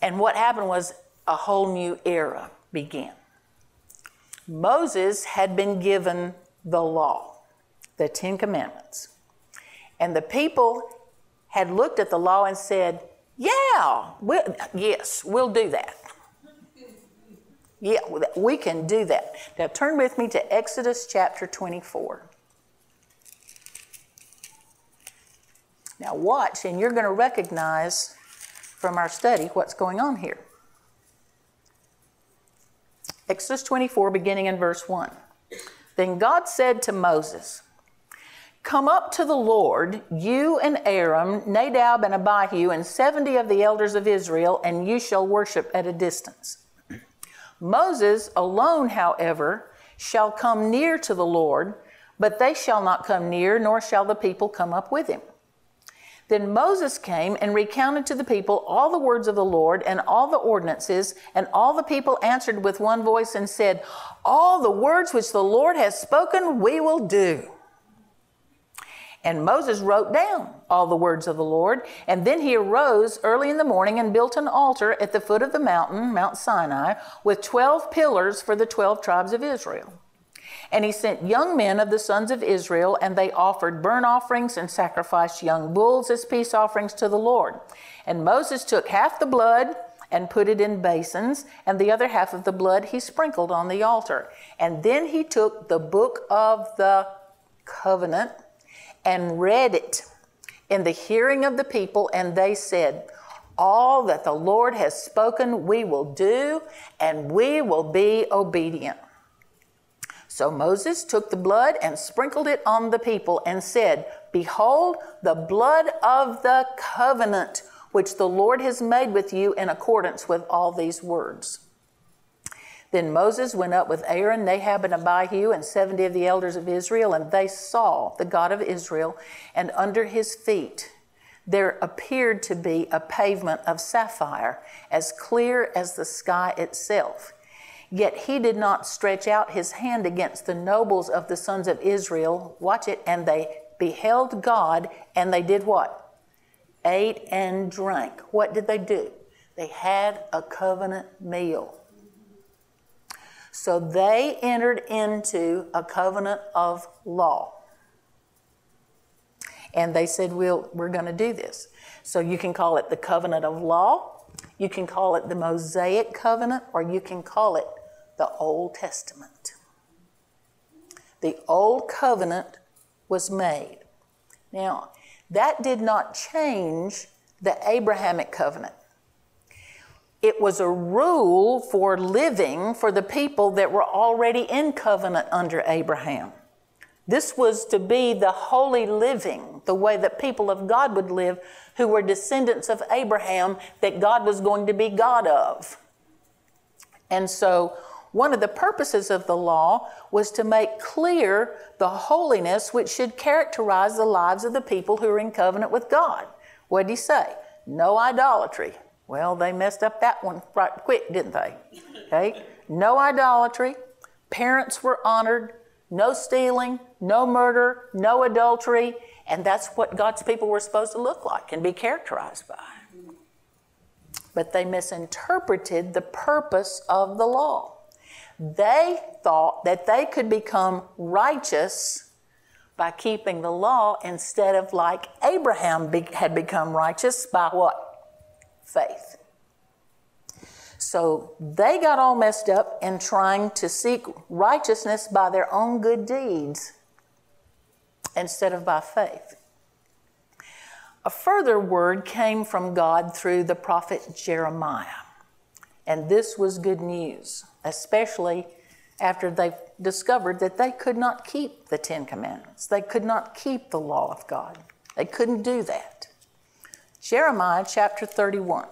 Speaker 2: And what happened was a whole new era began. Moses had been given the law, the Ten Commandments. And the people had looked at the law and said, Yeah, we'll, yes, we'll do that. Yeah, we can do that. Now turn with me to Exodus chapter 24. Now watch, and you're going to recognize from our study what's going on here. Exodus 24, beginning in verse 1. Then God said to Moses, Come up to the Lord, you and Aaron, Nadab and Abihu, and 70 of the elders of Israel, and you shall worship at a distance. Moses alone, however, shall come near to the Lord, but they shall not come near, nor shall the people come up with him. Then Moses came and recounted to the people all the words of the Lord and all the ordinances, and all the people answered with one voice and said, All the words which the Lord has spoken, we will do. And Moses wrote down all the words of the Lord, and then he arose early in the morning and built an altar at the foot of the mountain, Mount Sinai, with 12 pillars for the 12 tribes of Israel. And he sent young men of the sons of Israel, and they offered burnt offerings and sacrificed young bulls as peace offerings to the Lord. And Moses took half the blood and put it in basins, and the other half of the blood he sprinkled on the altar. And then he took the book of the covenant and read it in the hearing of the people, and they said, All that the Lord has spoken, we will do, and we will be obedient. So Moses took the blood and sprinkled it on the people and said, Behold, the blood of the covenant which the Lord has made with you in accordance with all these words. Then Moses went up with Aaron, Nadab, and Abihu, and seventy of the elders of Israel, and they saw the God of Israel, and under his feet there appeared to be a pavement of sapphire, as clear as the sky itself. Yet he did not stretch out his hand against the nobles of the sons of Israel. Watch it. And they beheld God, and they did what? Ate and drank. What did they do? They had a covenant meal. So they entered into a covenant of law. And they said, we'll, We're going to do this. So you can call it the covenant of law, you can call it the Mosaic covenant, or you can call it the Old Testament. The Old Covenant was made. Now, that did not change the Abrahamic covenant. It was a rule for living for the people that were already in covenant under Abraham. This was to be the holy living, the way that people of God would live who were descendants of Abraham that God was going to be God of. And so one of the purposes of the law was to make clear the holiness which should characterize the lives of the people who are in covenant with God. What did he say? No idolatry. Well, they messed up that one right quick, didn't they? Okay? No idolatry. Parents were honored. No stealing, no murder, no adultery. And that's what God's people were supposed to look like and be characterized by. But they misinterpreted the purpose of the law. They thought that they could become righteous by keeping the law instead of like Abraham be- had become righteous by what? Faith. So they got all messed up in trying to seek righteousness by their own good deeds instead of by faith. A further word came from God through the prophet Jeremiah. And this was good news, especially after they discovered that they could not keep the Ten Commandments. They could not keep the law of God. They couldn't do that. Jeremiah chapter 31,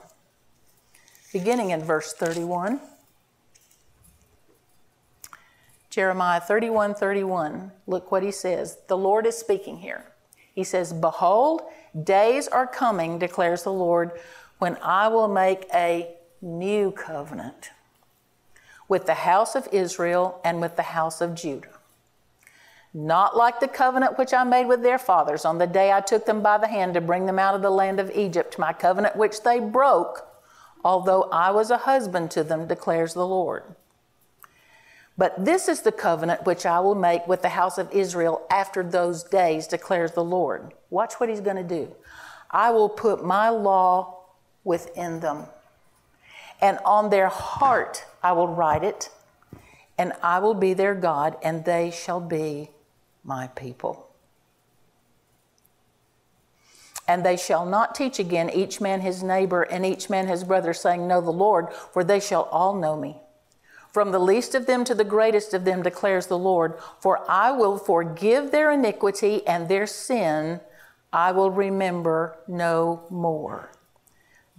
Speaker 2: beginning in verse 31. Jeremiah 31 31. Look what he says. The Lord is speaking here. He says, Behold, days are coming, declares the Lord, when I will make a new covenant with the house of Israel and with the house of Judah. Not like the covenant which I made with their fathers on the day I took them by the hand to bring them out of the land of Egypt, my covenant which they broke, although I was a husband to them, declares the Lord. But this is the covenant which I will make with the house of Israel after those days, declares the Lord. Watch what he's going to do. I will put my law within them and on their heart I will write it, and I will be their God, and they shall be my people. And they shall not teach again each man his neighbor and each man his brother, saying, Know the Lord, for they shall all know me. From the least of them to the greatest of them declares the Lord, for I will forgive their iniquity and their sin I will remember no more.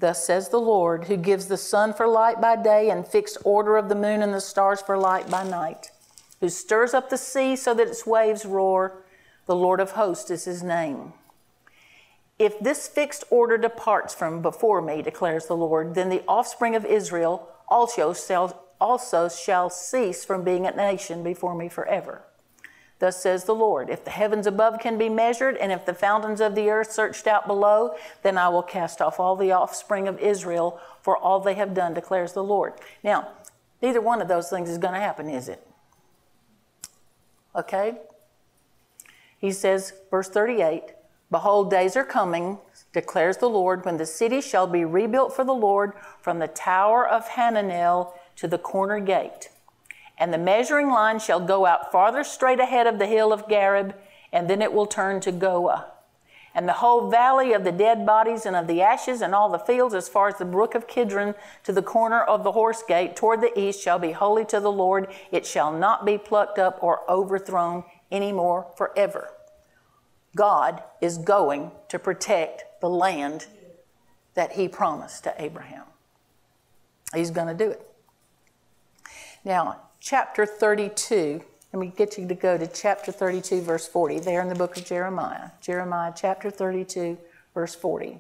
Speaker 2: Thus says the Lord, who gives the sun for light by day and fixed order of the moon and the stars for light by night, who stirs up the sea so that its waves roar. The Lord of hosts is his name. If this fixed order departs from before me, declares the Lord, then the offspring of Israel also shall, also shall cease from being a nation before me forever. Thus says the Lord If the heavens above can be measured, and if the fountains of the earth searched out below, then I will cast off all the offspring of Israel for all they have done, declares the Lord. Now, neither one of those things is going to happen, is it? Okay? He says, verse 38 Behold, days are coming, declares the Lord, when the city shall be rebuilt for the Lord from the tower of Hananel to the corner gate and the measuring line shall go out farther straight ahead of the hill of Gareb, and then it will turn to Goah. And the whole valley of the dead bodies and of the ashes and all the fields as far as the brook of Kidron to the corner of the horse gate toward the east shall be holy to the Lord. It shall not be plucked up or overthrown anymore forever. God is going to protect the land that he promised to Abraham. He's going to do it. Now, chapter 32. Let me get you to go to chapter 32, verse 40, there in the book of Jeremiah. Jeremiah chapter 32, verse 40.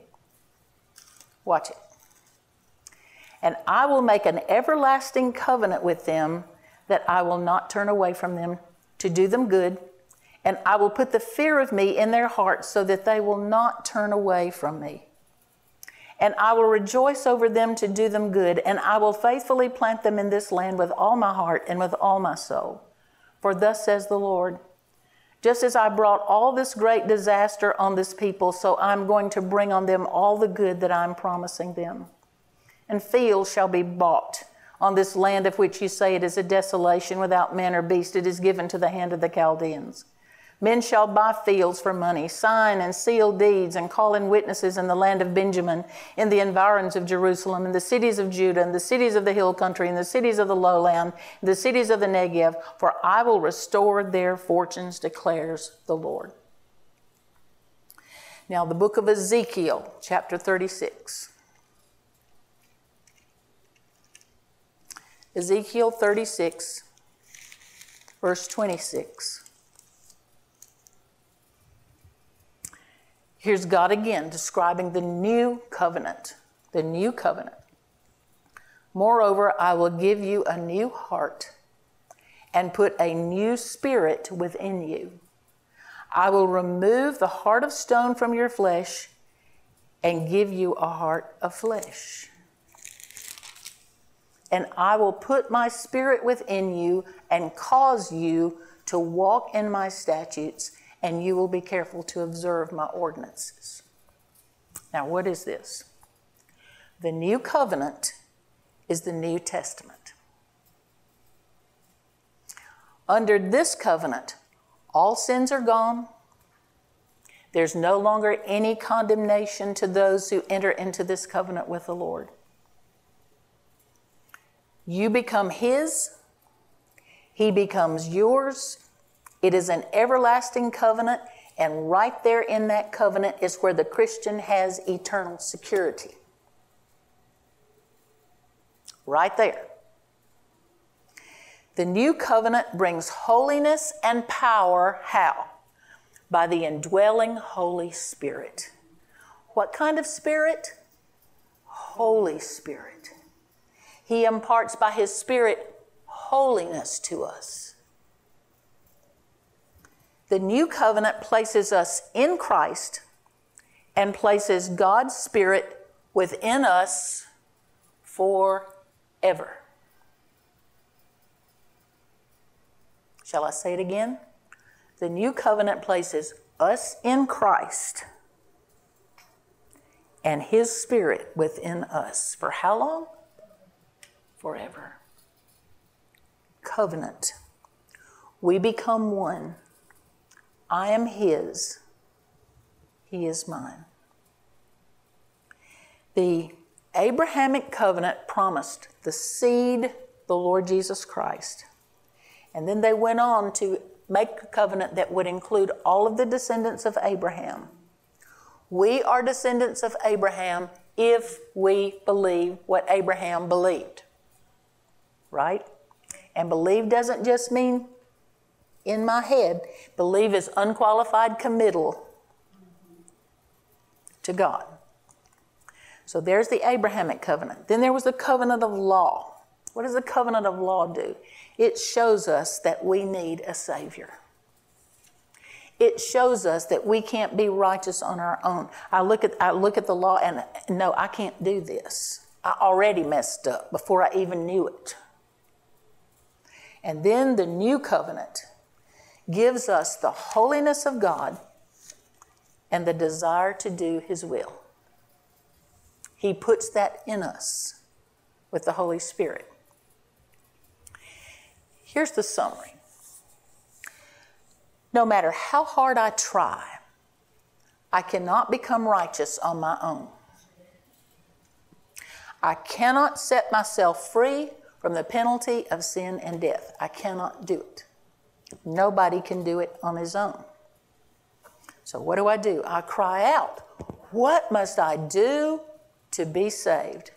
Speaker 2: Watch it. And I will make an everlasting covenant with them that I will not turn away from them to do them good. And I will put the fear of me in their hearts so that they will not turn away from me and I will rejoice over them to do them good, and I will faithfully plant them in this land with all my heart and with all my soul. For thus says the Lord Just as I brought all this great disaster on this people, so I'm going to bring on them all the good that I'm promising them. And fields shall be bought on this land of which you say it is a desolation without man or beast, it is given to the hand of the Chaldeans. Men shall buy fields for money, sign and seal deeds, and call in witnesses in the land of Benjamin, in the environs of Jerusalem, in the cities of Judah, in the cities of the hill country, in the cities of the lowland, in the cities of the Negev, for I will restore their fortunes, declares the Lord. Now, the book of Ezekiel, chapter 36. Ezekiel 36, verse 26. Here's God again describing the new covenant. The new covenant. Moreover, I will give you a new heart and put a new spirit within you. I will remove the heart of stone from your flesh and give you a heart of flesh. And I will put my spirit within you and cause you to walk in my statutes and you will be careful to observe my ordinances. Now, what is this? The new covenant is the New Testament. Under this covenant, all sins are gone. There's no longer any condemnation to those who enter into this covenant with the Lord. You become His, He becomes yours. It is an everlasting covenant, and right there in that covenant is where the Christian has eternal security. Right there. The new covenant brings holiness and power. How? By the indwelling Holy Spirit. What kind of spirit? Holy Spirit. He imparts by His Spirit holiness to us. The new covenant places us in Christ and places God's Spirit within us forever. Shall I say it again? The new covenant places us in Christ and His Spirit within us. For how long? Forever. Covenant. We become one. I am His, He is mine. The Abrahamic covenant promised the seed, the Lord Jesus Christ. And then they went on to make a covenant that would include all of the descendants of Abraham. We are descendants of Abraham if we believe what Abraham believed. Right? And believe doesn't just mean in my head, believe is unqualified committal to God. So there's the Abrahamic covenant. Then there was the covenant of law. What does the covenant of law do? It shows us that we need a Savior. It shows us that we can't be righteous on our own. I look at, I look at the law and no, I can't do this. I already messed up before I even knew it. And then the new covenant gives us the holiness of God and the desire to do His will. He puts that in us with the Holy Spirit. Here's the summary No matter how hard I try, I cannot become righteous on my own. I cannot set myself free from the penalty of sin and death. I cannot do it. Nobody can do it on his own. So, what do I do? I cry out, What must I do to be saved?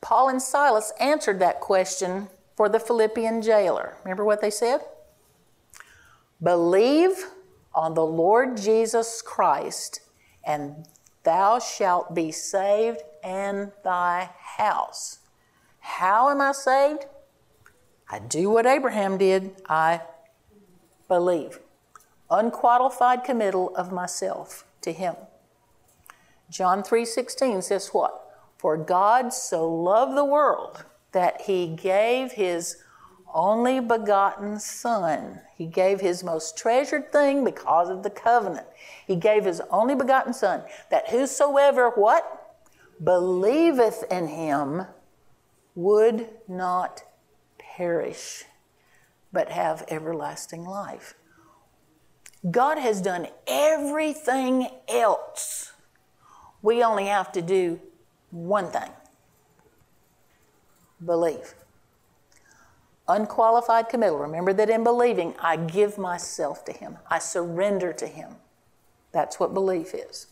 Speaker 2: Paul and Silas answered that question for the Philippian jailer. Remember what they said? Believe on the Lord Jesus Christ, and thou shalt be saved and thy house. How am I saved? I do what Abraham did. I believe. Unqualified committal of myself to him. John 3:16 says what? For God so loved the world that he gave his only begotten Son. He gave his most treasured thing because of the covenant. He gave his only begotten Son, that whosoever what? Believeth in him would not perish, but have everlasting life. God has done everything else. We only have to do one thing believe. Unqualified committal. Remember that in believing, I give myself to Him, I surrender to Him. That's what belief is.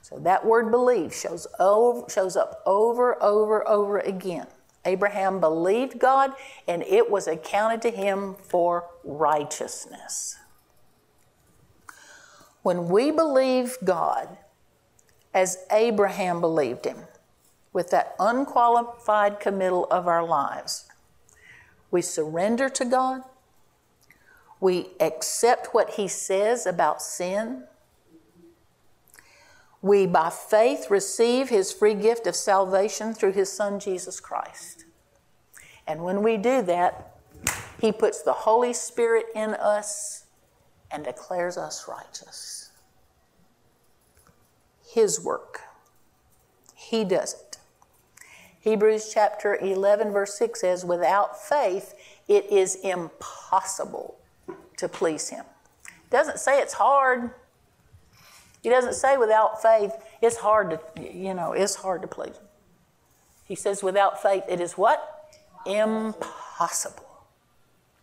Speaker 2: So that word believe shows, over, shows up over, over, over again. Abraham believed God, and it was accounted to him for righteousness. When we believe God, as Abraham believed Him, with that unqualified committal of our lives. We surrender to God. We accept what He says about sin. We, by faith, receive His free gift of salvation through His Son, Jesus Christ. And when we do that, He puts the Holy Spirit in us and declares us righteous. His work. He does it. Hebrews chapter 11, verse 6 says, Without faith, it is impossible to please Him. Doesn't say it's hard. He doesn't say without faith, it's hard to, you know, it's hard to please Him. He says, without faith, it is what? Impossible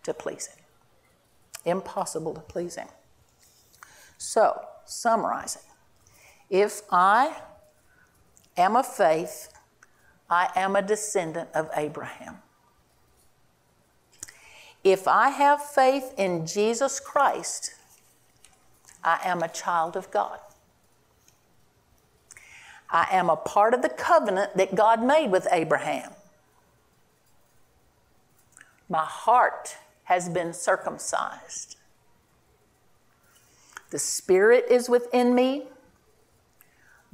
Speaker 2: to please Him. Impossible to please Him. So, summarizing, if I am of faith, I am a descendant of Abraham. If I have faith in Jesus Christ, I am a child of God. I am a part of the covenant that God made with Abraham. My heart has been circumcised. The Spirit is within me.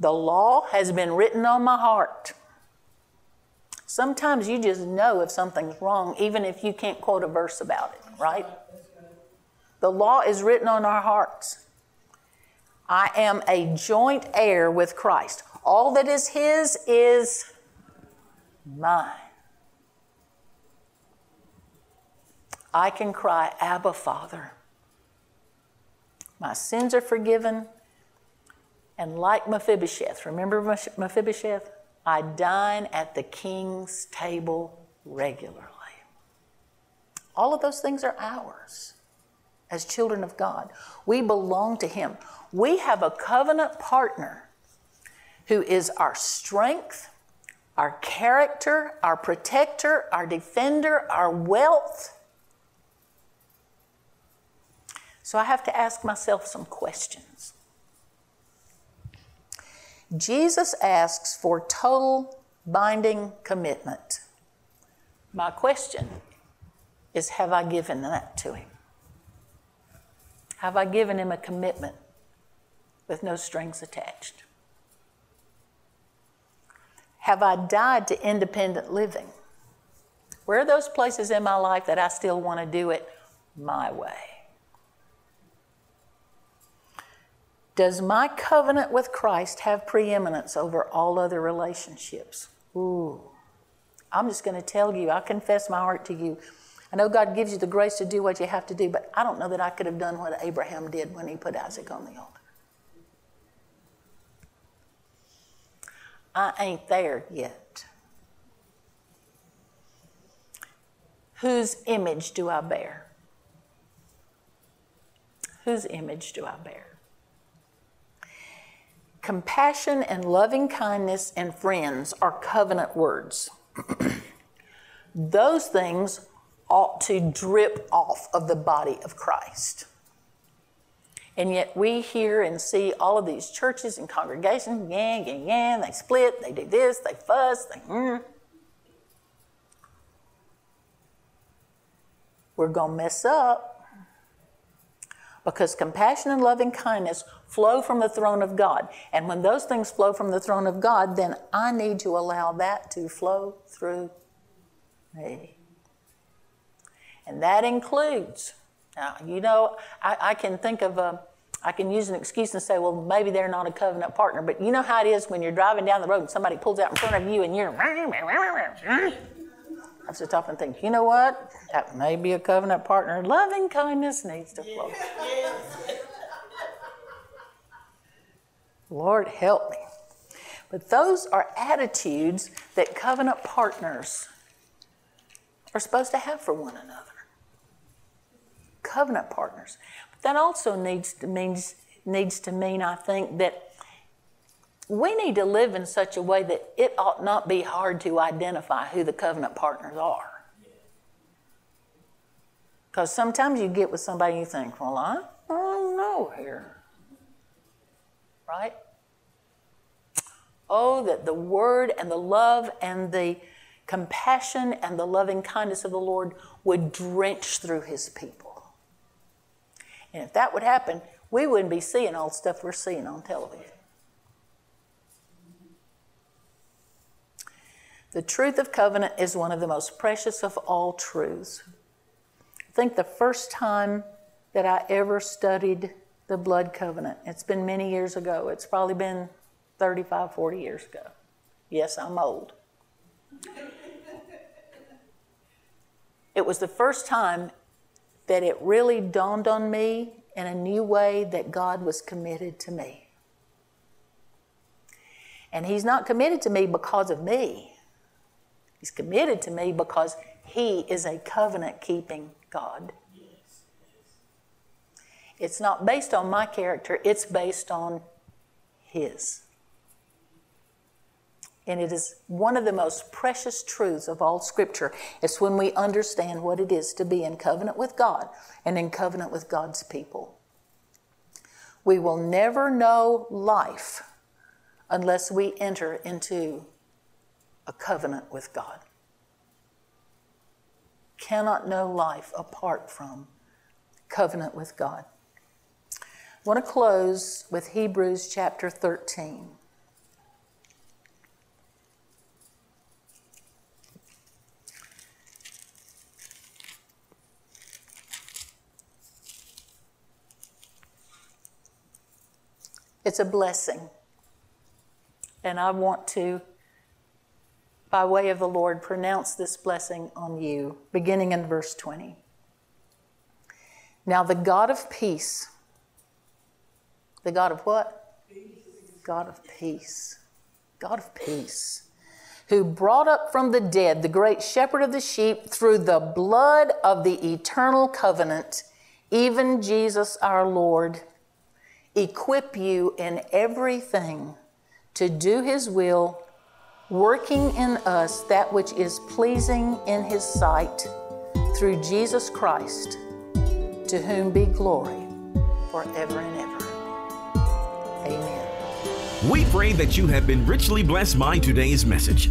Speaker 2: The law has been written on my heart. Sometimes you just know if something's wrong, even if you can't quote a verse about it, right? The law is written on our hearts. I am a joint heir with Christ. All that is His is mine. I can cry, Abba, Father. My sins are forgiven. And like Mephibosheth, remember Mephibosheth? I dine at the king's table regularly. All of those things are ours as children of God. We belong to Him. We have a covenant partner who is our strength, our character, our protector, our defender, our wealth. So I have to ask myself some questions. Jesus asks for total binding commitment. My question is Have I given that to him? Have I given him a commitment with no strings attached? Have I died to independent living? Where are those places in my life that I still want to do it my way? Does my covenant with Christ have preeminence over all other relationships? Ooh. I'm just going to tell you, I confess my heart to you. I know God gives you the grace to do what you have to do, but I don't know that I could have done what Abraham did when he put Isaac on the altar. I ain't there yet. Whose image do I bear? Whose image do I bear? Compassion and loving kindness and friends are covenant words. Those things ought to drip off of the body of Christ. And yet we hear and see all of these churches and congregations, yang, yang, yang, they split, they do this, they fuss, they, mm. We're going to mess up because compassion and loving kindness flow from the throne of God. And when those things flow from the throne of God, then I need to allow that to flow through me. And that includes, now, you know, I, I can think of a, I can use an excuse and say, well, maybe they're not a covenant partner. But you know how it is when you're driving down the road and somebody pulls out in front of you and you're. I to stop and think, you know what? That may be a covenant partner. Loving kindness needs to flow. Lord, help me. But those are attitudes that covenant partners are supposed to have for one another. Covenant partners. That also needs to, means, needs to mean, I think, that we need to live in such a way that it ought not be hard to identify who the covenant partners are. Because sometimes you get with somebody and you think, well, I don't know here. Right? Oh, that the word and the love and the compassion and the loving kindness of the Lord would drench through his people. And if that would happen, we wouldn't be seeing all the stuff we're seeing on television. The truth of covenant is one of the most precious of all truths. I think the first time that I ever studied the blood covenant, it's been many years ago. It's probably been 35, 40 years ago. Yes, I'm old. It was the first time that it really dawned on me in a new way that God was committed to me. And He's not committed to me because of me, He's committed to me because He is a covenant keeping God. It's not based on my character, it's based on His. And it is one of the most precious truths of all Scripture. It's when we understand what it is to be in covenant with God and in covenant with God's people. We will never know life unless we enter into a covenant with God. Cannot know life apart from covenant with God. I want to close with Hebrews chapter 13. It's a blessing. And I want to, by way of the Lord, pronounce this blessing on you, beginning in verse 20. Now, the God of peace, the God of what? Peace. God of peace. God of peace, who brought up from the dead the great shepherd of the sheep through the blood of the eternal covenant, even Jesus our Lord equip you in everything to do His will, working in us that which is pleasing in His sight through Jesus Christ, to whom be glory forever and ever. Amen.
Speaker 1: We pray that you have been richly blessed by today's message.